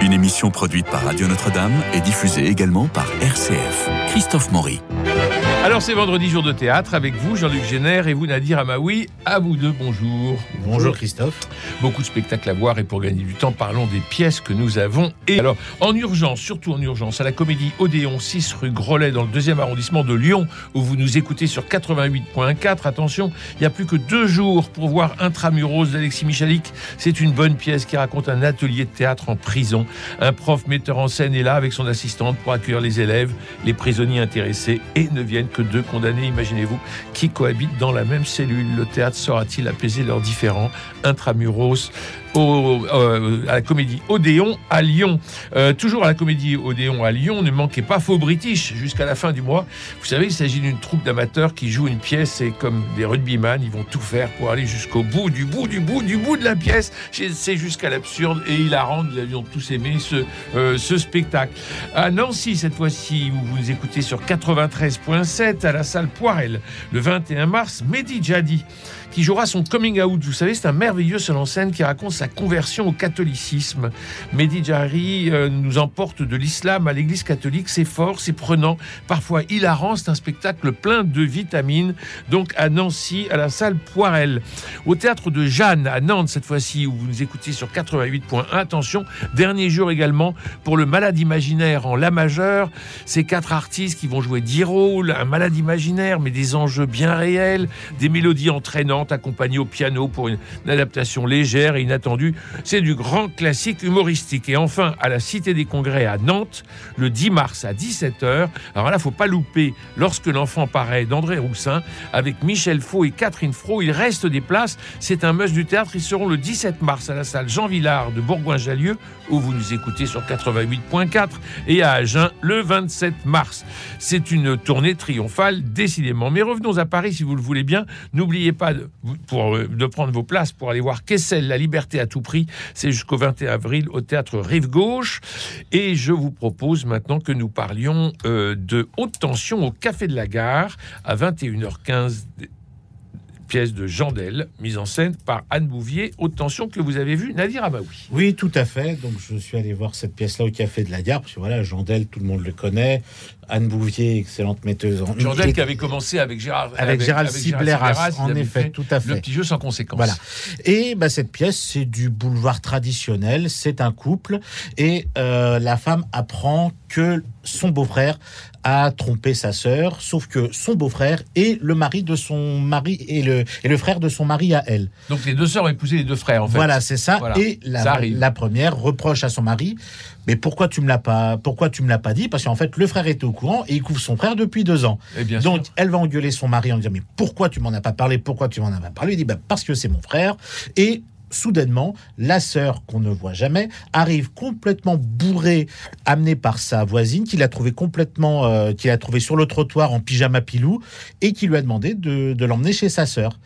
Une émission produite par Radio Notre-Dame et diffusée également par RCF. Christophe Maury. Alors c'est vendredi jour de théâtre avec vous Jean-Luc Génère et vous Nadir Amaoui. À vous deux, bonjour. Bonjour Christophe. Beaucoup de spectacles à voir et pour gagner du temps, parlons des pièces que nous avons. Et alors, en urgence, surtout en urgence, à la comédie Odéon 6 rue Grolet dans le deuxième arrondissement de Lyon, où vous nous écoutez sur 88.4. Attention, il n'y a plus que deux jours pour voir Intramuros d'Alexis Michalik. C'est une bonne pièce qui raconte un atelier de théâtre en prison. Un prof metteur en scène est là avec son assistante pour accueillir les élèves, les prisonniers intéressés et ne viennent que deux condamnés, imaginez-vous, qui cohabitent dans la même cellule. Le théâtre saura-t-il apaiser leurs différends intramuros? Au, euh, à la comédie Odéon à Lyon. Euh, toujours à la comédie Odéon à Lyon, ne manquez pas Faux British jusqu'à la fin du mois. Vous savez, il s'agit d'une troupe d'amateurs qui joue une pièce et comme des rugbyman, ils vont tout faire pour aller jusqu'au bout, du bout, du bout, du bout de la pièce. C'est jusqu'à l'absurde et hilarant. Nous avions tous aimé ce, euh, spectacle. À Nancy, cette fois-ci, vous vous écoutez sur 93.7 à la salle Poirel le 21 mars, Mehdi Jadi qui jouera son coming out. Vous savez, c'est un merveilleux seul en scène qui raconte sa conversion au catholicisme. Mehdi Jari euh, nous emporte de l'islam à l'église catholique. C'est fort, c'est prenant, parfois hilarant. C'est un spectacle plein de vitamines. Donc à Nancy, à la salle Poirel. Au théâtre de Jeanne, à Nantes, cette fois-ci, où vous nous écoutez sur 88.1. Attention, dernier jour également pour le malade imaginaire en La majeure. Ces quatre artistes qui vont jouer dix rôles, un malade imaginaire, mais des enjeux bien réels, des mélodies entraînantes accompagnées au piano pour une, une adaptation légère et inattendue. C'est du grand classique humoristique. Et enfin, à la Cité des Congrès à Nantes, le 10 mars à 17h. Alors là, faut pas louper lorsque l'enfant paraît d'André Roussin avec Michel Faux et Catherine Fro. Il reste des places. C'est un must du théâtre. Ils seront le 17 mars à la salle Jean Villard de Bourgoin-Jallieu, où vous nous écoutez sur 88.4, et à Agen le 27 mars. C'est une tournée triomphale, décidément. Mais revenons à Paris, si vous le voulez bien. N'oubliez pas de, euh, de prendre vos places pour aller voir Kessel, La liberté à tout prix. C'est jusqu'au 21 avril au théâtre Rive Gauche. Et je vous propose maintenant que nous parlions euh, de haute tension au Café de la Gare à 21h15 pièce de Jandel, mise en scène par Anne Bouvier, haute tension que vous avez vu Nadir Amaoui. Oui, tout à fait. Donc je suis allé voir cette pièce-là au Café de la Gare, parce que voilà, Jandel, tout le monde le connaît. Anne Bouvier, excellente metteuse en Jandel qui avait commencé avec Gérard avec, Gérald Cibleras, en effet, tout à fait. Le petit jeu sans conséquence. Voilà. Et bah, cette pièce, c'est du boulevard traditionnel. C'est un couple et euh, la femme apprend que son beau-frère a trompé sa sœur, sauf que son beau-frère est le mari de son mari et le, et le frère de son mari à elle. Donc les deux sœurs ont épousé les deux frères, en fait. Voilà, c'est ça. Voilà. Et la, première reproche à son mari, mais pourquoi tu me l'as pas, pourquoi tu me l'as pas dit? Parce qu'en fait, le frère était au courant et il couvre son frère depuis deux ans. Et bien Donc sûr. elle va engueuler son mari en disant mais pourquoi tu m'en as pas parlé Pourquoi tu m'en as pas parlé? Il dit bah, parce que c'est mon frère et Soudainement, la sœur qu'on ne voit jamais arrive complètement bourrée, amenée par sa voisine, qui l'a trouvé complètement, euh, qui l'a trouvé sur le trottoir en pyjama pilou, et qui lui a demandé de, de l'emmener chez sa sœur.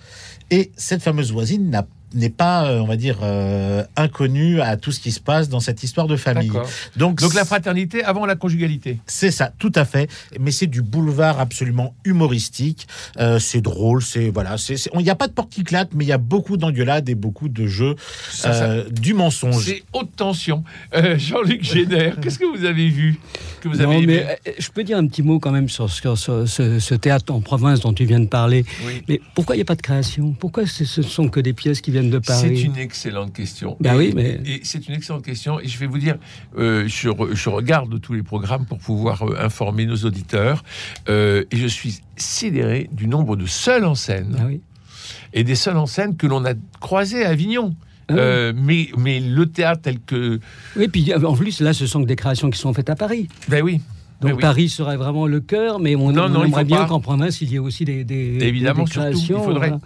Et cette fameuse voisine n'a n'est pas, euh, on va dire, euh, inconnue à tout ce qui se passe dans cette histoire de famille. Donc, Donc la fraternité avant la conjugalité. c'est ça, tout à fait. Mais c'est du boulevard absolument humoristique. Euh, c'est drôle, c'est voilà. c'est Il n'y a pas de porte qui claque, mais il y a beaucoup d'engueulades et beaucoup de jeux Ça, ça- du mensonge. C'est haute tension. Euh, Jean-Luc Génère, qu'est-ce que vous avez vu que vous avez Non, aimé mais je peux dire un petit mot quand même sur, ce- sur ce, ce théâtre en province dont tu viens de parler. Oui. Mais pourquoi il n'y a pas de création? Pourquoi ce ce sont que des pièces qui viennent de C'est Paris une excellente question. Ben Et- oui, mais- et c'est une excellente question. Et je vais vous dire, euh, je, re- je regarde tous les programmes pour pouvoir euh, informer nos auditeurs. Euh, et je suis sidéré du nombre de seuls en scène Ah oui. et des seuls en scène que l'on a croisés à Avignon. Ah oui. Euh, mais, mais le théâtre tel que. Oui, puis en plus, là, ce sont que des créations qui sont faites à Paris. Ben oui. Donc Ben oui. Paris serait vraiment le cœur, mais on, Non, on non, aimerait bien qu'en province, il y ait aussi des, des, Évidemment, des surtout, il créations. faudrait. voilà.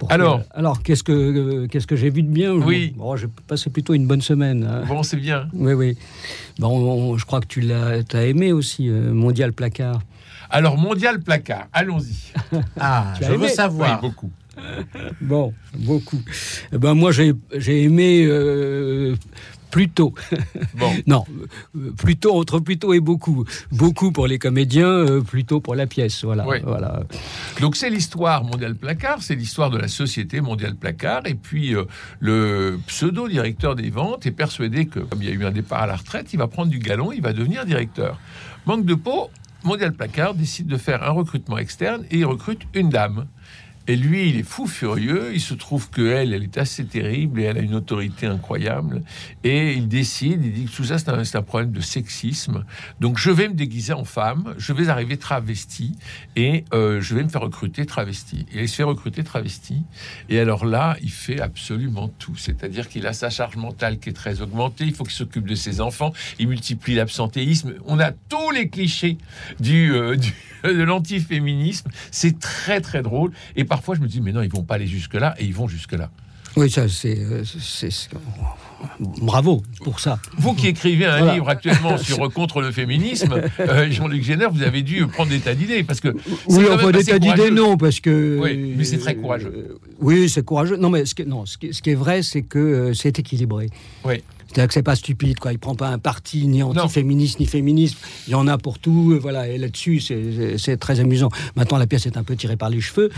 Pour que- Alors. alors qu'est-ce que euh, qu'est-ce que j'ai vu de bien Oui. Bon, j'ai passé plutôt une bonne semaine. hein. Bon, c'est bien. Oui, oui. Bon, on- je crois que tu l'as as aimé aussi, euh, Mondial Placard. Alors, mondial placard, allons-y. Ah, je veux Oui, savoir. beaucoup. Bon, beaucoup. Eh Ben moi, j'ai j'ai aimé euh, plutôt. Bon. non, euh, plutôt entre plutôt et beaucoup. Beaucoup pour les comédiens, euh, plutôt pour la pièce. Voilà. Oui. voilà. Donc c'est l'histoire Mondial Placard, c'est l'histoire de la société Mondial Placard. Et puis euh, le pseudo-directeur des ventes est persuadé que, comme il y a eu un départ à la retraite, il va prendre du galon, il va devenir directeur. Manque de peau, Mondial Placard décide de faire un recrutement externe et il recrute une dame. Et lui, il est fou furieux. Il se trouve que elle, elle est assez terrible et elle a une autorité incroyable. Et il décide, il dit que tout ça, c'est un, problème de sexisme. Donc, je vais me déguiser en femme, je vais arriver travesti et euh, je vais me faire recruter travesti. Et il se fait recruter travesti. Et alors là, il fait absolument tout. C'est-à-dire qu'il a sa charge mentale qui est très augmentée. Il faut qu'il s'occupe de ses enfants. Il multiplie l'absentéisme. On a tous les clichés du, euh, du- de l'antiféminisme. C'est très, très drôle. Et parfois, je me dis, mais non, ils vont pas aller jusque-là. Et ils vont jusque-là. Oui, ça, c'est. euh, c'est- c'est- Bravo pour ça. Vous qui écrivez un Voilà. livre actuellement sur euh, contre le féminisme, euh, Jean-Luc Génère, vous avez dû prendre des tas d'idées parce que Oui, enfin, des tas d'idées, non, parce que. Oui, mais c'est très courageux. Euh, oui, c'est courageux. Non, mais ce qui, non, ce qui, ce qui est vrai, c'est que euh, c'est équilibré. Oui. C'est-à-dire que c'est pas stupide, quoi. Il prend pas un parti ni anti-féministe ni féministe. Il y en a pour tout, euh, voilà. Et là-dessus, c'est- très amusant. Maintenant, la pièce est un peu tirée par les cheveux,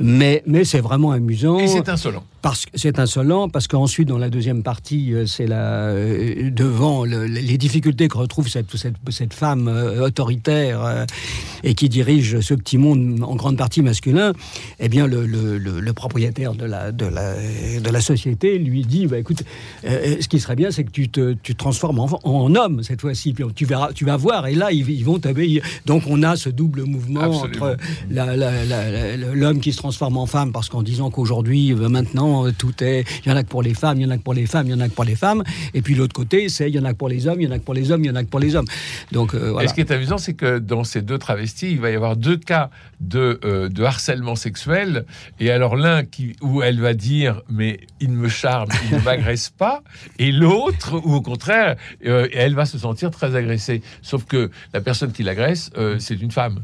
mais mais c'est vraiment amusant. Et c'est insolent. Parce que c'est insolent, parce qu'ensuite, dans la deuxième partie, euh, c'est la euh, devant le- les difficultés que retrouve cette, cette, cette femme euh, autoritaire euh, et qui dirige ce petit monde en grande partie masculin. Eh bien, le, le- propriétaire de la, de, la, de la société lui dit bah, écoute, euh, ce qui serait bien, c'est que tu te, tu te transformes en, en homme cette fois-ci. Puis tu verras, tu vas voir, et là, ils, ils vont t'obéir. Donc, on a ce double mouvement Absolument. entre la- l'homme qui se transforme en femme parce qu'en disant qu'aujourd'hui, maintenant, euh, tout est. Il y en a que pour les femmes, il y en a que pour les femmes, il y en a que pour les femmes. Et puis l'autre côté, c'est il y en a que pour les hommes, il y en a que pour les hommes, il y en a que pour les hommes. Donc euh, Et ce qui est amusant, c'est que dans ces deux travestis, il va y avoir deux cas de, euh, de harcèlement sexuel. Et alors l'un qui où elle va dire mais il me charme, il ne m'agresse pas, et l'autre où au contraire elle va se sentir très agressée. Sauf que la personne qui l'agresse, c'est une femme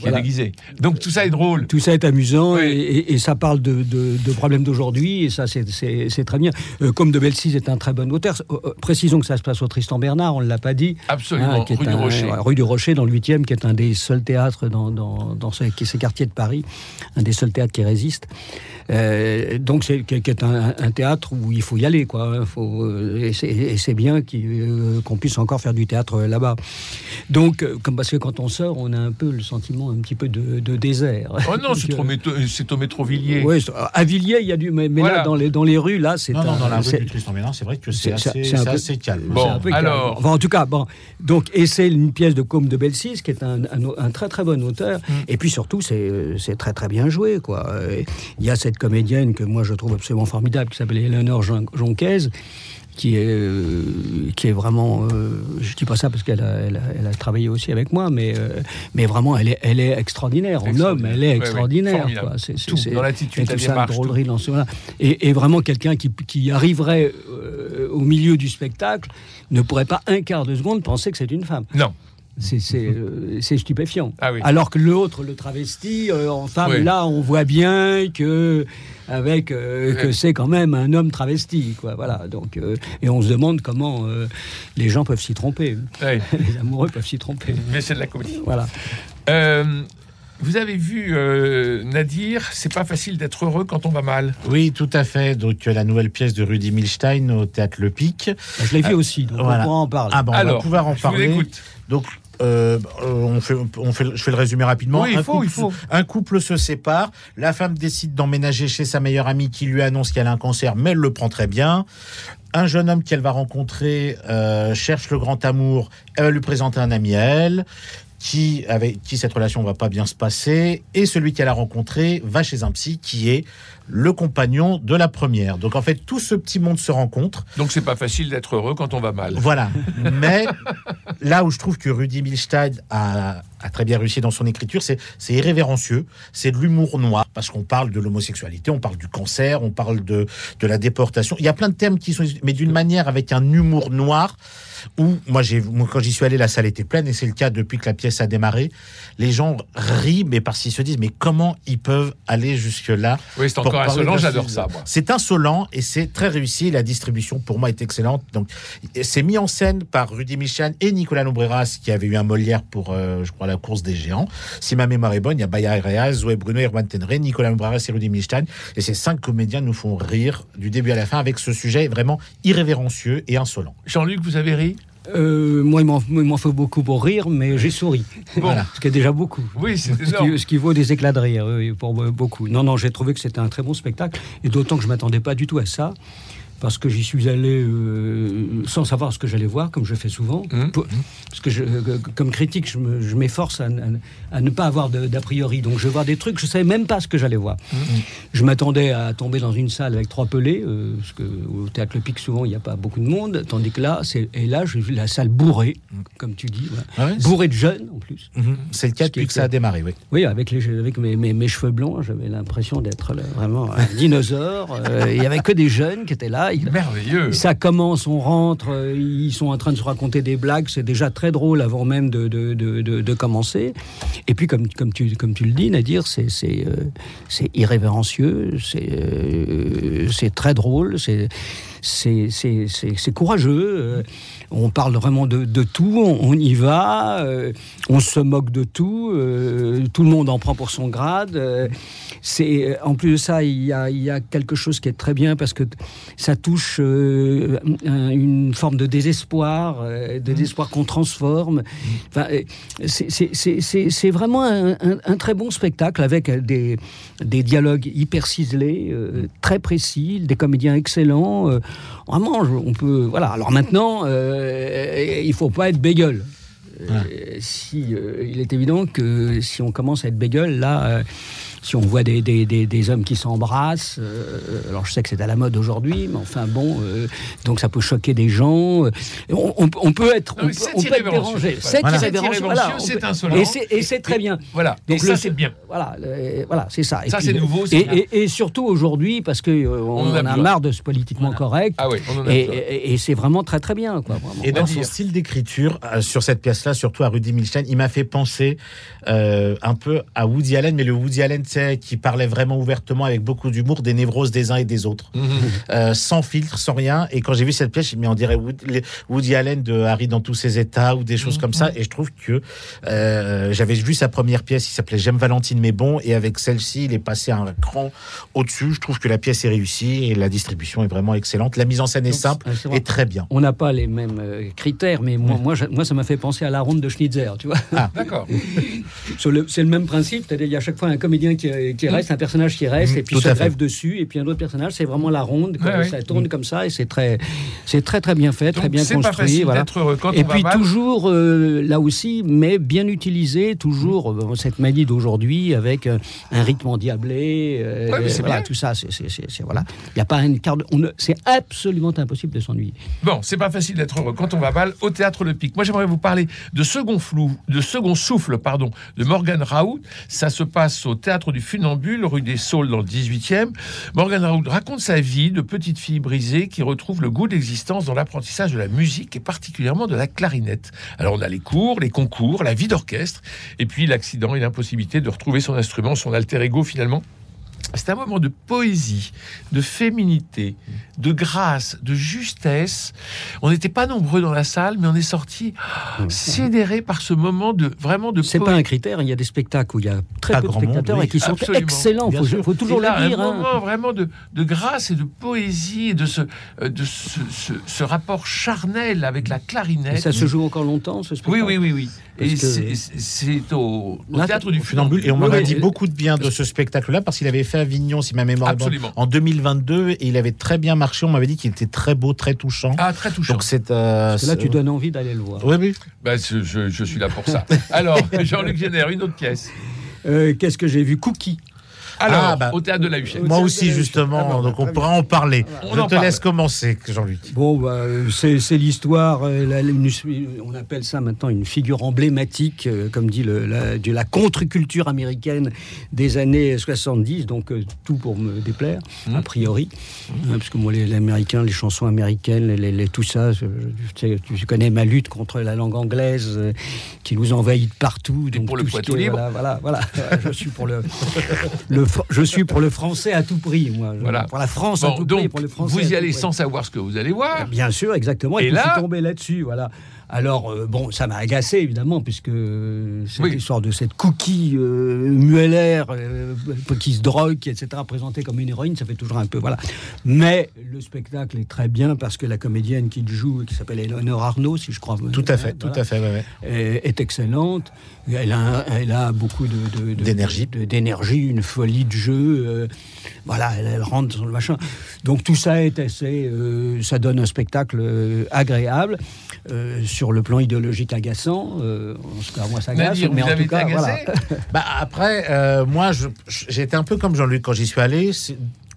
qui Voilà. est déguisée. Donc tout ça est drôle. Tout ça est amusant Oui. et, et- et ça parle de, de- de problèmes d'aujourd'hui et ça c'est- très bien. Euh, comme de Belsis est un très bon auteur, euh, euh, précisons que ça se passe au Tristan Bernard, on ne l'a pas dit. Absolument, Hein, qui est rue du un- Rocher. ouais, rue du Rocher, dans le 8e, qui est un des seuls théâtres dans, dans, dans ces, qui- ces quartiers de Paris, un des seuls théâtres qui résiste. Euh, donc, c'est qui est un, un théâtre où il faut y aller, quoi. faut, et c'est- bien qu'on puisse encore faire du théâtre là-bas. Donc, comme parce que quand on sort, on a un peu le sentiment un petit peu de, de désert. Oh non, c'est euh, métro- c'est au métro Villiers. ouais, c'est- à Villiers, il y a du. Mais, mais Voilà. là, dans les, dans les rues, là, c'est Non, non, un- dans la rue du Tristan c'est vrai que c'est assez, un peu- assez calme. Bon, peu calme. alors- Enfin, en tout cas, bon. Donc, et c'est une pièce de Côme de Belsis, qui est un, un- un très très bon auteur. Mm. Et puis surtout, c'est c'est très très bien joué, quoi. Il y a cette comédienne que moi je trouve absolument formidable, qui s'appelle Eleanor Jon- Jonquez. Qui est, euh, qui est vraiment. euh, je dis pas ça parce qu'elle a, elle a, elle a travaillé aussi avec moi, mais, euh, mais vraiment, elle est, elle est extraordinaire. En homme, elle est Ouais, ouais, extraordinaire. quoi. C'est- c'est- Tout, c'est- dans l'attitude, la tout ça, drôlerie, dans ce- et, et vraiment quelqu'un qui, qui arriverait euh, au milieu du spectacle ne pourrait pas un quart de seconde penser que c'est une femme. Non. C'est c'est, euh, c'est stupéfiant. Ah oui. Alors que l'autre, le travesti, euh, en femme, Oui. là, on voit bien que avec euh, que c'est quand même un homme travesti, quoi. Voilà. Donc, euh, et on se demande comment euh, les gens peuvent s'y tromper. Les amoureux peuvent s'y tromper. Mais c'est de la comédie. Voilà. Euh, vous avez vu euh, Nadir, c'est pas facile d'être heureux quand on va mal. Oui, tout à fait. Donc, la nouvelle pièce de Rudy Milstein au théâtre Le Pic. Je l'ai vu aussi, donc voilà. on pourra en parler. Ah, bon, on va Alors, pouvoir en je vous parler. l'écoute. Donc, euh, euh, on fait, on fait, je fais le résumé rapidement. Oui, il un, faut, couple, il faut. un couple se sépare. La femme décide d'emménager chez sa meilleure amie qui lui annonce qu'elle a un cancer, mais elle le prend très bien. Un jeune homme qu'elle va rencontrer euh, cherche le grand amour. Elle va lui présenter un ami à elle. Qui, avec qui cette relation va pas bien se passer, et celui qu'elle a rencontré va chez un psy qui est le compagnon de la première. Donc en fait, tout ce petit monde se rencontre. Donc c'est pas facile d'être heureux quand on va mal. Voilà. Mais là où je trouve que Rudy Milstein a a très bien réussi dans son écriture. C'est irrévérencieux, c'est de l'humour noir, parce qu'on parle de l'homosexualité, on parle du cancer, on parle de, de la déportation. Il y a plein de thèmes qui sont, mais d'une manière avec un humour noir où moi quand j'y suis allé la salle était pleine et c'est le cas depuis que la pièce a démarré les gens rient mais parce qu'ils se disent mais comment ils peuvent aller jusque là Oui, c'est pour encore insolent, j'adore ça, c'est insolent et c'est très réussi. La distribution pour moi est excellente. Donc c'est mis en scène par Rudy Michan et Nicolas Lombreras qui avait eu un Molière pour euh, je crois la course des géants. Si ma mémoire est bonne il y a Baya Reaz Zoé Bruno Erwan Tenre Nicolas Lombreras et Rudy Michan et ces cinq comédiens nous font rire du début à la fin avec ce sujet vraiment irrévérencieux et insolent. Jean-Luc, vous avez ri? Euh, moi, il m'en- faut beaucoup pour rire, mais j'ai souri. Voilà. Ce qui est déjà beaucoup. Oui, c'est Ce ce qui vaut des éclats de rire oui, pour euh, beaucoup. Non, non, j'ai trouvé que c'était un très bon spectacle, et d'autant que je m'attendais pas du tout à ça, parce que j'y suis allé euh, sans savoir ce que j'allais voir, comme je fais souvent. Mhm. Pour- Parce que je- euh, comme critique, je me- je m'efforce à, à- à ne pas avoir d'a priori. Donc je voir des trucs, je savais même pas ce que j'allais voir. Je m'attendais à tomber dans une salle avec trois pelés, euh, parce que au théâtre Le Pic souvent il n'y a pas beaucoup de monde, tandis que là, et là j'ai vu la salle bourrée, comme tu dis. Ah ouais, bourrée de jeunes en plus. Mhm. c'est le cas depuis que ça a démarré oui Oui, avec, les, avec mes, mes- mes cheveux blancs, j'avais l'impression d'être là, vraiment un dinosaure. euh, il n'y avait que des jeunes qui étaient là. Ils- Merveilleux. ça commence, on rentre, euh, ils sont en train de se raconter des blagues, c'est déjà très drôle avant même de, de, de, commencer. Et puis, comme, comme, tu, comme tu le dis, Nadir, c'est c'est, euh, irrévérencieux, c'est euh, c'est très drôle, c'est courageux. On parle vraiment de, de tout, on, on y va, euh, on se moque de tout, euh, tout le monde en prend pour son grade. euh, c'est en plus de ça, il y, a, il y a quelque chose qui est très bien parce que ça touche un- une forme de désespoir, de désespoir qu'on transforme. Enfin, c'est- vraiment un, un- un très bon spectacle avec des, des dialogues hyper ciselés, très précis, des comédiens excellents. vraiment, on peut. Voilà. Alors maintenant, euh, il faut pas être bégueule. Euh, si, euh, il est évident que si on commence à être bégueule, là, euh, si on voit des, des, des, des hommes qui s'embrassent, euh, alors je sais que c'est à la mode aujourd'hui, mais enfin bon, euh, donc ça peut choquer des gens. euh, on, on- on peut être, Non, on c'est on peut être dérangé. C'est Voilà. irrévérencieux, C'est voilà, peut- insolent. Et c'est- très bien. Voilà. Et Donc ça, c'est bien. Voilà, le- voilà, c'est ça. Et Ça, c'est nouveau, Et, bien. et- et surtout aujourd'hui, parce que euh, on, en a marre de ce politiquement Voilà. correct. Ah oui, on en a et, besoin. et- et c'est vraiment très très bien, quoi. vraiment. Et dans son style d'écriture, euh, sur cette pièce-là, surtout à Rudy Milstein, il m'a fait penser euh, un peu à Woody Allen, mais le Woody Allen, qui parlait vraiment ouvertement avec beaucoup d'humour des névroses des uns et des autres, Mhm. Euh, sans filtre, sans rien. Et quand j'ai vu cette pièce, me on dirait Woody, Woody Allen de Harry dans tous ses états ou des choses comme ça. Et je trouve que euh, j'avais vu sa première pièce, il s'appelait J'aime Valentine mais bon, et avec celle-ci, il est passé un cran au-dessus. Je trouve que la pièce est réussie et la distribution est vraiment excellente. La mise en scène est Donc, simple vrai. et très bien. On n'a pas les mêmes euh, critères, mais moi, moi, je- moi, ça m'a fait penser à la ronde de Schnitzer, tu vois. D'accord. Le- C'est le même principe, c'est-à-dire il y a à chaque fois un comédien qui, qui reste, un personnage qui reste, Mm, et puis tout se greffe dessus, et puis un autre personnage, c'est vraiment la ronde, Ouais, ouais. ça tourne comme ça, et c'est très, c'est très très bien fait, très bien pas construit. facile voilà. heureux quand Et on puis va toujours, euh, là aussi, mais bien utilisé, toujours euh, cette manie d'aujourd'hui avec euh, un rythme endiablé, euh, Ouais, voilà, tout ça, c'est, voilà. Il y a pas un quart de- on ne- c'est absolument impossible de s'ennuyer. Bon, c'est pas facile d'être heureux quand on va mal au théâtre Le Pic. Moi, j'aimerais vous parler de Second Flou, de Second Souffle, pardon, de Morgan Raoult. Ça se passe au du Funambule, rue des Saules, dans le 18e. Morgan Raoult raconte sa vie de petite fille brisée qui retrouve le goût d'existence dans l'apprentissage de la musique et particulièrement de la clarinette. Alors, on a les cours, les concours, la vie d'orchestre, et puis l'accident et l'impossibilité de retrouver son instrument, son alter ego finalement. C'est un moment de poésie, de féminité, de grâce, de justesse. On n'était pas nombreux dans la salle, mais on est sorti sidéré par ce moment de vraiment de C'est pas un critère. Il y a des spectacles où il y a très Pas peu de monde, spectateurs oui. et qui sont Absolument. excellents. Il faut, faut toujours là, le dire. un hein. moment vraiment de, de grâce et de poésie et de ce, euh, de ce, ce- ce rapport charnel avec la Et clarinette. ça se joue encore longtemps, ce Oui, spectacle? oui, oui, oui. Parce Et que- c'est- au, théâtre du Funambule et on m'en Oui, a oui, dit euh, beaucoup de bien de ce spectacle-là parce qu'il avait fait Avignon, si ma mémoire est bonne, Absolument. en 2022 et il avait très bien marché. On m'avait dit qu'il était très beau, très touchant. Ah, très touchant. Donc c'est euh, là, tu donnes envie d'aller le voir. Oui, oui. Ben, je, je- je suis là pour ça. Alors, Jean-Luc Génère, une autre pièce. Euh, Qu'est-ce que j'ai vu? Cookie. Alors, Ah, bah, au théâtre de la Huchette. Moi Au aussi, justement. Ah, bon, donc on pourra en parler. On Je en te parle. laisse commencer, Jean-Luc. Bon, bah, c'est l'histoire, euh, on appelle ça maintenant une figure emblématique, euh, comme dit le, la, de la contre-culture américaine des années 70, donc euh, tout pour me déplaire, Mmh. a priori, Hein, parce que moi, les, les Américains, les chansons américaines, les, les- les- tout ça, je- je- tu, connais ma lutte contre la langue anglaise euh, qui nous envahit de partout. Et donc pour le tout ce Poitou qui est- libre. Voilà, voilà, voilà. je, suis pour le, le, je suis pour le français à tout prix, moi. Voilà. Pour la France à tout prix, donc, pour le français vous y allez prix. sans savoir ce que vous allez voir. Bien sûr, exactement. Et là- je suis tombé là-dessus, voilà. Alors, euh, bon, ça m'a agacé, évidemment, puisque euh, cette Oui. histoire de cette cookie euh, muellaire euh, qui se drogue, etc., présentée comme une héroïne, ça fait toujours un peu, voilà. Mais le spectacle est très bien parce que la comédienne qui joue, qui s'appelle Eleonore Arnaud, si je crois. Tout à fait, tout à fait, ouais, ouais. est, est excellente. Elle a, elle a beaucoup de, D'énergie. d'énergie, une folie de jeu. voilà, elle, elle rentre dans le machin. Donc tout ça est assez, ça donne un spectacle agréable sur le plan idéologique agaçant. euh, en tout cas, moi ça agace. Nadir, mais vous en avez tout été cas, voilà. Bah après, euh, moi, je- j'étais un peu comme Jean-Luc quand j'y suis allé.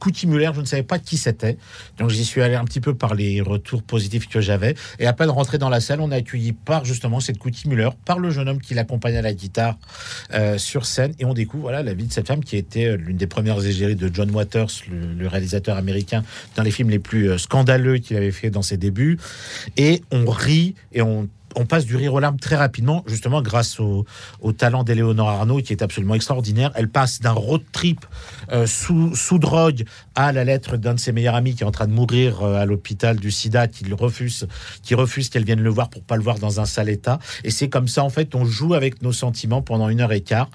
Cookie Muller, je ne savais pas qui c'était. Donc j'y suis allé un petit peu par les retours positifs que j'avais. Et à peine rentré dans la salle, on a accueilli par justement cette Cookie Muller, par le jeune homme qui l'accompagnait à la guitare euh, sur scène. Et on découvre voilà, la vie de cette femme qui était euh, l'une des premières égéries de John Waters, le, le réalisateur américain, dans les films les plus euh, scandaleux qu'il avait fait dans ses débuts. Et on rit et on on passe du rire aux larmes très rapidement, justement grâce au, talent d'Éléonore Arnaud, qui est absolument extraordinaire. Elle passe d'un road trip euh, sous, drogue à la lettre d'un de ses meilleurs amis qui est en train de mourir euh, à l'hôpital du sida, qui refuse, refuse qu'elle vienne le voir pour pas le voir dans un sale état. Et c'est comme ça, en fait, on joue avec nos sentiments pendant une heure et quart.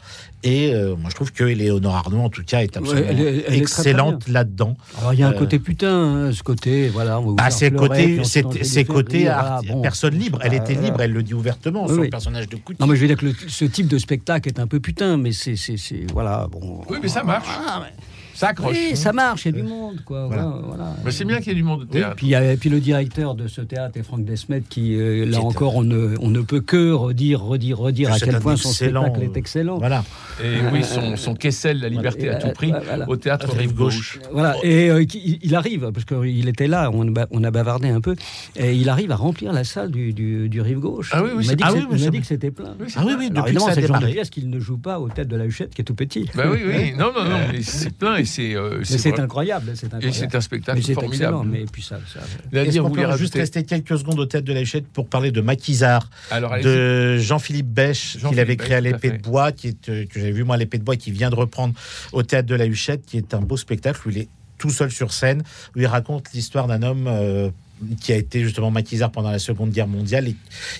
Et euh, moi, je trouve que Éléonore Arnaud, en tout cas, est absolument elle est- elle est très, très excellente là-dedans. Alors il y a un Euh, côté putain, hein, ce côté, voilà. on Bah, c'est côté, c'est côté bon. personne libre. Elle était libre, elle le dit ouvertement Oui, sur oui. le personnage de Cookie. Non mais je veux dire que le- ce type de spectacle est un peu putain, mais c'est, c'est, c'est- voilà, bon. Oui, mais ça marche. Ah, mais- Ça accroche. Oui, ça marche, il y a du monde, quoi. Voilà. voilà, voilà. Mais c'est bien qu'il y ait du monde au Oui, théâtre. puis, il y a- puis le directeur de ce théâtre est Franck Desmet qui, euh, là encore, on ne, on ne peut que redire, redire, redire Que à quel point son excellent, spectacle est euh, excellent. Voilà. Et oui, son, son Kessel, la liberté à tout prix, Voilà, voilà. au théâtre Rive Gauche. Voilà, et euh, qui- il arrive, parce qu'il était là, on, on a bavardé un peu, et il arrive à remplir la salle du, du, du Rive Gauche. Ah oui, oui, il m'a dit, ah oui, il dit que c'était plein. Oui, Ah oui, vrai. oui, depuis que ça a c'est le genre de démarré. pièce qu'il ne joue pas au tête de la Huchette, qui est tout petit. Bah oui, oui. Non, non, non, mais c'est plein et c'est. euh, c'est vrai. incroyable, c'est Et incroyable. c'est un spectacle Mais c'est formidable. excellent, mais puis ça, Est-ce qu'on vous peut juste rester quelques secondes au tête de la Huchette pour parler de Maquisard, Alors, de Jean-Philippe Bèche, qu'il Jean-Philippe avait créé à l'épée de bois, qui est, euh, que j'avais vu moi à l'épée de bois, qui vient de reprendre au théâtre de la Huchette, qui est un beau spectacle où il est tout seul sur scène, où il raconte l'histoire d'un homme euh, qui a été justement maquisard pendant la Seconde Guerre mondiale.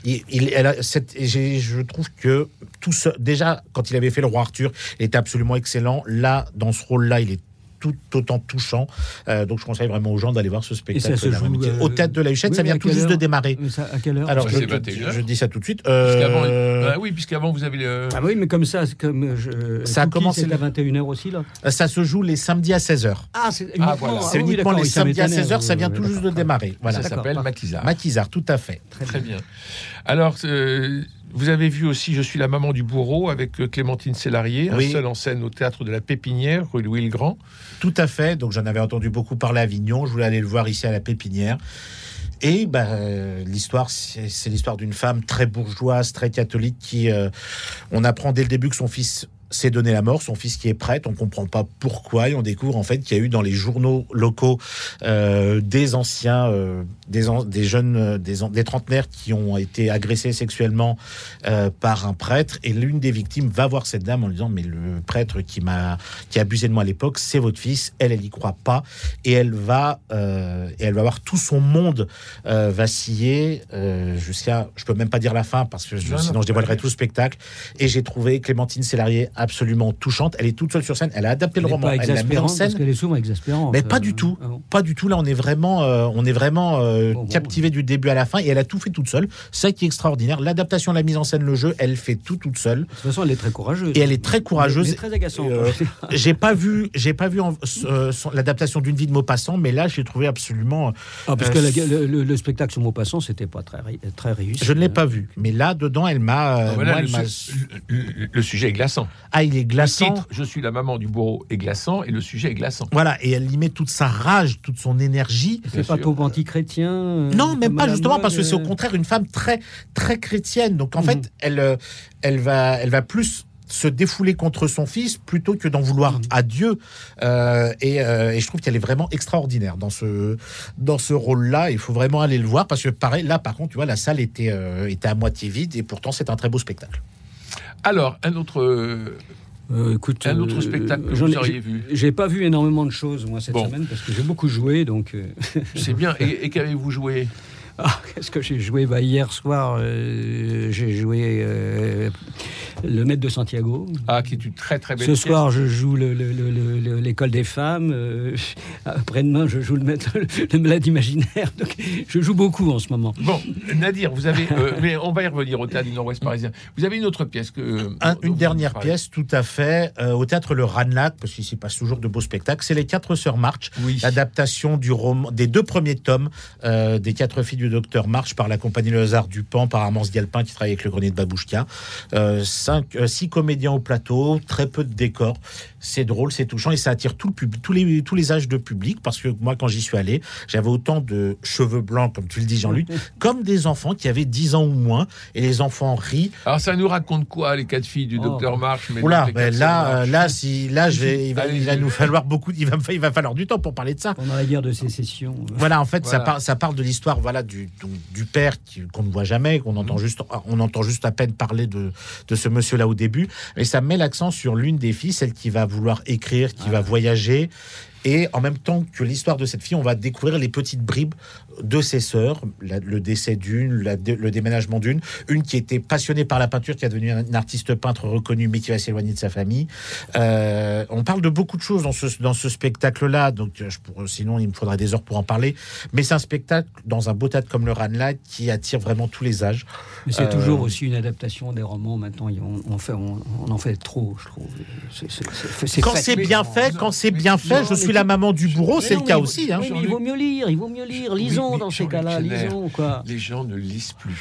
Je trouve que tout ce, déjà, quand il avait fait le roi Arthur, il était absolument excellent. Là, dans ce rôle-là, il est tout autant touchant. Euh, donc, je conseille vraiment aux gens d'aller voir ce spectacle. se là, joue, même. euh, Au théâtre de la Huchette, oui, ça vient tout juste de démarrer. Ça, à quelle heure Alors, je, c'est 21 je dis ça tout de suite. Puisqu'avant- Euh, bah oui, puisqu'avant, vous avez le. Ah oui, mais comme ça, comme je, Ça a commencé à 21h aussi, là. Ça se joue les samedis à 16h. Ah, c'est Ah, voilà. C'est oui, uniquement d'accord, les samedis à m'étonnait, 16h, ça vient tout juste de démarrer. Voilà. ça s'appelle. Maquisard. Maquisard, tout à fait. Très bien. Alors, euh, vous avez vu aussi Je suis la maman du bourreau avec euh, Clémentine Sélarié, Oui. un seul en scène au théâtre de la Pépinière, rue Louis le Grand. Tout à fait. Donc j'en avais entendu beaucoup parler à Avignon. Je voulais aller le voir ici à la Pépinière. Et bah, euh, l'histoire, c'est c'est l'histoire d'une femme très bourgeoise, très catholique, qui, euh, on apprend dès le début que son fils s'est donné la mort, son fils qui est prêtre, on comprend pas pourquoi, et on découvre en fait qu'il y a eu dans les journaux locaux euh, des anciens, euh, des, an- des jeunes, euh, des, an- des trentenaires qui ont été agressés sexuellement euh, par un prêtre, et l'une des victimes va voir cette dame en lui disant mais le prêtre qui m'a qui a abusé de moi à l'époque, c'est votre fils, elle elle y croit pas, et elle va et elle va voir tout son monde vaciller jusqu'à, je peux même pas dire la fin parce que je- Non, non, sinon je dévoilerai tout le spectacle. Et j'ai trouvé Clémentine Sélarié absolument touchante. Elle est toute seule sur scène. Elle a adapté Elle le roman. pas Elle l'a mis en scène. parce qu'elle est souvent exaspérante. Mais pas euh, du tout. ah bon. Pas du tout. Là, on est vraiment, euh, on est vraiment euh, Bon, bon. captivé du début à la fin. Et elle a tout fait toute seule. Ça qui est extraordinaire. L'adaptation, la mise en scène, le jeu, elle fait tout toute seule. De toute façon, elle est très courageuse. Et elle est très courageuse. Elle est très agaçante. Euh, j'ai pas vu, j'ai pas vu en- euh, l'adaptation d'une vie de Maupassant, mais là, j'ai trouvé absolument. Ah, parce euh, que la- le, le- le spectacle sur Maupassant, c'était pas très, très réussi. Je ne l'ai pas vu, mais là, dedans, elle m'a. Ah, voilà, moi, le, elle m'a- su- le sujet est glaçant. Ah, il est Le glaçant. titre, Je suis la maman du bourreau, est glaçant et le sujet est glaçant. Voilà, et elle y met toute sa rage, toute son énergie. C'est pas trop anti-chrétien euh, Non, même pas Madame justement parce que c'est au euh, contraire une femme très très chrétienne. Donc en Mhm. fait, elle euh, elle va elle va plus se défouler contre son fils plutôt que d'en vouloir Mhm. à Dieu. Euh, et, euh, et je trouve qu'elle est vraiment extraordinaire dans ce dans ce rôle-là. Il faut vraiment aller le voir parce que pareil là par contre tu vois la salle était euh, était à moitié vide et pourtant c'est un très beau spectacle. Alors, un autre, euh, euh, écoute, un autre euh, spectacle que vous auriez vu. J'ai pas vu énormément de choses moi cette Bon. semaine parce que j'ai beaucoup joué donc. C'est bien. Et, et qu'avez-vous joué? Ah, qu'est-ce que j'ai joué? Bah, Hier soir, j'ai joué Le Maître de Santiago. Ah, qui est une très très belle Ce pièce. soir, je joue le- le- le- le- le- l'école des femmes. euh, Après-demain, je joue le, maître, le malade imaginaire. Donc, je joue beaucoup en ce moment. Bon, Nadir, vous avez. euh, mais on va y revenir au théâtre du Nord-Ouest parisien. Vous avez une autre pièce que. Un- dont une dernière pièce tout à fait euh, au théâtre Le Ranlac parce qu'il s'y passe toujours de beaux spectacles. C'est les Quatre Sœurs March. Oui. L'adaptation du roman, des deux premiers tomes euh, des quatre filles du docteur March par la compagnie Le Hasard du Pan, par Armance Galpin qui travaille avec le grenier de Babouchka. Cinq, euh, six comédiens au plateau, très peu de décors. C'est drôle, c'est touchant et ça attire tout le pub- tous, les, tous les âges de public parce que moi, quand j'y suis allé, j'avais autant de cheveux blancs, comme tu le dis, Jean-Luc, comme des enfants qui avaient 10 ans ou moins et les enfants rient. Alors, ça nous raconte quoi, les quatre filles du Oh. docteur March mais Oula, ben là, euh, March. là, si, là, je vais, il va, Allez-y. il va nous falloir beaucoup, il va, il va falloir du temps pour parler de ça. Pendant la guerre de sécession. euh, Voilà, en fait, ça, part, ça parle de l'histoire, voilà, du, du père qu'on ne voit jamais, qu'on Mhm. entend juste, on entend juste à peine parler de, de ce monsieur-là au début, mais ça met l'accent sur l'une des filles, celle qui va vouloir écrire, qui Ah. va voyager. Et en même temps que l'histoire de cette fille, on va découvrir les petites bribes de ses sœurs, la- le décès d'une, le déménagement d'une, une qui était passionnée par la peinture, qui est devenue un artiste peintre reconnu, mais qui va s'éloigner de sa famille. Euh, on parle de beaucoup de choses dans ce, dans ce spectacle-là, donc euh, je pourrais- sinon il me faudrait des heures pour en parler. Mais c'est un spectacle dans un beau théâtre comme le Ranelagh qui attire vraiment tous les âges. Mais c'est Euh, toujours aussi une adaptation des romans. Maintenant, on, on fait, on, on en fait trop, je trouve. Quand c'est bien fait, quand c'est bien fait, je mais suis tu- la maman du bourreau, c'est le cas aussi. Hein. oui, mais il vaut mieux lire, il vaut mieux lire. Lisons dans ces cas-là, lisons quoi. Les gens ne lisent plus.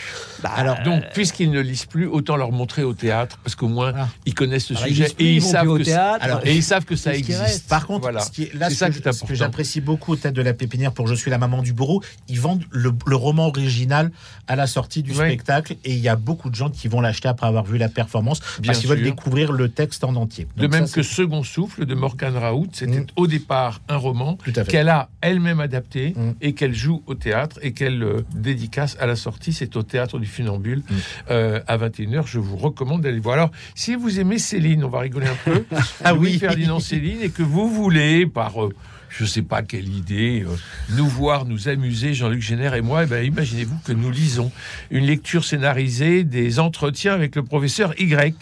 Bah, alors, Donc, puisqu'ils ne lisent plus, autant leur montrer au théâtre, parce qu'au moins, Ah. ils connaissent le Alors, ils sujet plus, et ils savent que théâtre. Alors, et ils savent que ça existe. Par contre, Voilà. ce qui est, là, C'est ce ça que, qui est je- ce que important. j'apprécie beaucoup au tête de la pépinière pour Je suis la maman du bourreau, ils vendent le, le roman original à la sortie du Ouais. spectacle et il y a beaucoup de gens qui vont l'acheter après avoir vu la performance Bien parce qu'ils veulent découvrir le texte en entier. De même que Second Souffle de Morgan Raoult, c'était Mm. au départ un roman qu'elle a elle-même adapté Mm. et qu'elle joue au théâtre et qu'elle euh, dédicace à la sortie. C'est au théâtre du Funambule Mm. euh, à 21h. Je vous recommande d'aller voir. Alors, si vous aimez Céline, on va rigoler un peu. Ah Louis oui. Ferdinand Céline et que vous voulez, par euh, je sais pas quelle idée, euh, nous voir, nous amuser, Jean-Luc Génère et moi, eh ben, imaginez-vous que nous lisons une lecture scénarisée des entretiens avec le professeur Y.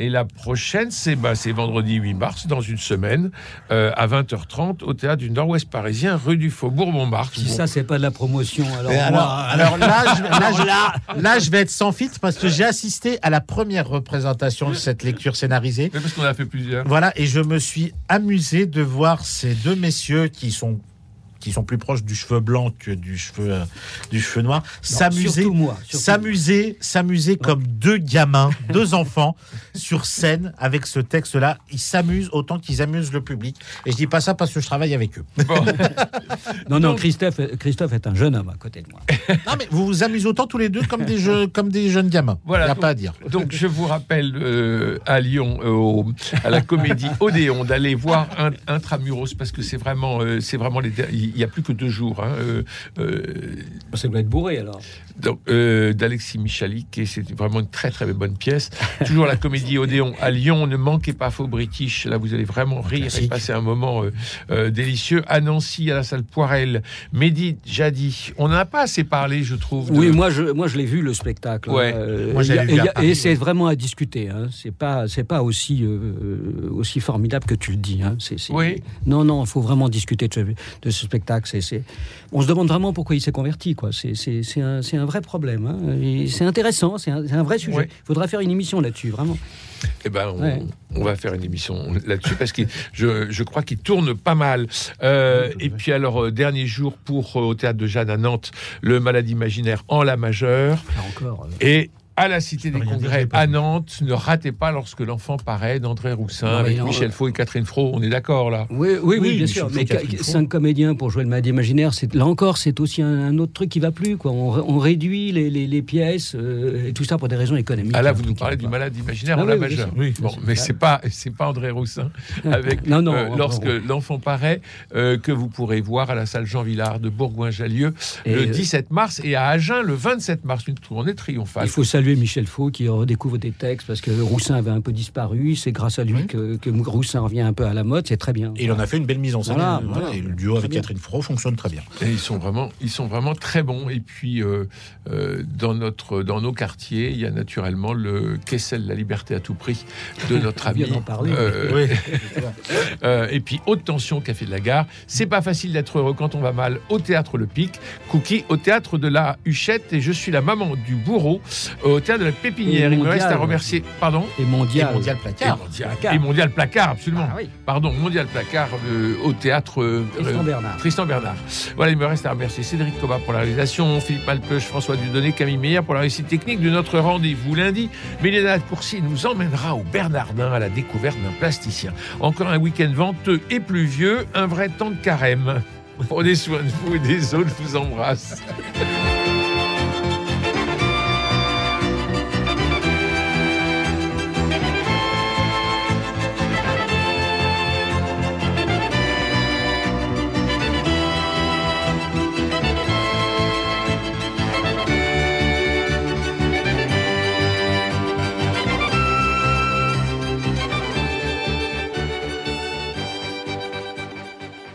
Et la prochaine, c'est bah, vendredi 8 mars, dans une semaine, euh, à 20h30, au théâtre du Nord-Ouest parisien, rue du Faubourg Montmartre. Si Bon. ça, c'est pas de la promotion, alors. Alors, moi, alors là, je, là, alors je- là, là, je vais être sans filtre parce que j'ai assisté à la première représentation de cette lecture scénarisée. Mais parce qu'on a fait plusieurs. Voilà, et je me suis amusé de voir ces deux messieurs qui sont qui sont plus proches du cheveu blanc que du cheveu euh, du cheveu noir s'amuser s'amuser s'amuser comme deux gamins deux enfants sur scène avec ce texte là ils s'amusent autant qu'ils amusent le public et je dis pas ça parce que je travaille avec eux Bon. Non, non, Donc- Christophe, Christophe est un jeune homme à côté de moi. non mais vous vous amusez autant tous les deux comme des jeux comme des jeunes gamins Voilà, il y a donc- pas à dire Donc, je vous rappelle euh, à Lyon, euh, au- à la comédie Odéon, d'aller voir un, Intramuros parce que c'est vraiment, euh, c'est vraiment les. Il n'y a plus que deux jours. hein, Ça doit être bourré alors. donc, euh, d'Alexis Michalik et c'est vraiment une très très bonne pièce. Toujours la comédie Odéon à Lyon. Ne manquez pas Faux British. Là, vous allez vraiment rire et Classique. passer un moment euh, euh, délicieux. À Nancy, à la salle Poirel, Mehdi Jadi. On n'en a pas assez parlé, je trouve. de- Oui, moi je, moi je l'ai vu le spectacle. Ouais. Moi, y j'avais vu et y et c'est vraiment à discuter. Hein. C'est pas, c'est pas aussi euh, aussi formidable que tu le dis. Hein. Oui. Non, non, il faut vraiment discuter de ce, de ce spectacle. On se demande vraiment pourquoi il s'est converti. Quoi. C'est, un, vrai problème. hein. C'est intéressant. C'est un, vrai sujet. Il Ouais. faudra faire une émission là-dessus, vraiment. Eh ben, on, Ouais. on va faire une émission là-dessus parce que je, je crois qu'il tourne pas mal. Euh, et puis alors, euh, dernier jour pour euh, au théâtre de Jeanne à Nantes, le Malade imaginaire en la majeure. Là encore. euh, Et à la Cité des Congrès à. Nantes. Ne ratez pas lorsque l'enfant paraît d'André Roussin Non, avec non, Michel euh, Faux et Catherine Fro. On est d'accord là Oui, oui, oui, Oui, bien Michel sûr. Faux, Mais cinq comédiens pour jouer le malade imaginaire, c'est là encore, c'est aussi un, un autre truc qui va plus. Quoi. On, ré- on réduit les, les- les pièces euh, et tout ça pour des raisons économiques. Ah là, vous nous parlez du pas. malade imaginaire Ah en la majeure. Oui, Bon, mais c'est pas c'est pas André Roussin avec Non, non, euh, lorsque l'enfant paraît euh, que vous pourrez voir à la salle Jean Villard de Bourgoin-Jallieu le euh, 17 mars et à Agen le 27 mars une tournée triomphale. Il faut saluer Michel Faux qui redécouvre des textes parce que Roussin avait un peu disparu. C'est grâce à lui Oui. que, que Roussin revient un peu à la mode. C'est très bien. Et il en a fait une belle mise en scène. Voilà, voilà. et le duo Très avec bien. Catherine Fro fonctionne très bien. Et ils sont vraiment, ils sont vraiment très bons. Et puis euh, euh, dans notre, dans nos quartiers, il y a naturellement le Kessel, la liberté à tout prix de notre ami. d'en parler. euh, Oui. euh, et puis haute tension au café de la gare. C'est pas facile d'être heureux quand on va mal au théâtre Le Pic. Cookie au théâtre de la Huchette et je suis la maman du bourreau au théâtre de la Pépinière. Et Il me reste à mondial. remercier, pardon. Et Et mondial. Mondial Et Placard. mondial, Placard. et mondial placard, absolument. Ah oui. Pardon, mondial placard euh, au théâtre euh, Tristan euh, Bernard. Tristan Bernard. Voilà, il me reste à remercier Cédric Cobat pour la réalisation, Philippe Malpeuch, François Dudonné, Camille Meyer pour la réussite technique de notre rendez-vous lundi. Mélina Courcy nous emmènera au Bernardin à la découverte d'un plasticien. Encore un week-end venteux et pluvieux, un vrai temps de carême. Prenez soin de vous et des autres, je vous embrasse.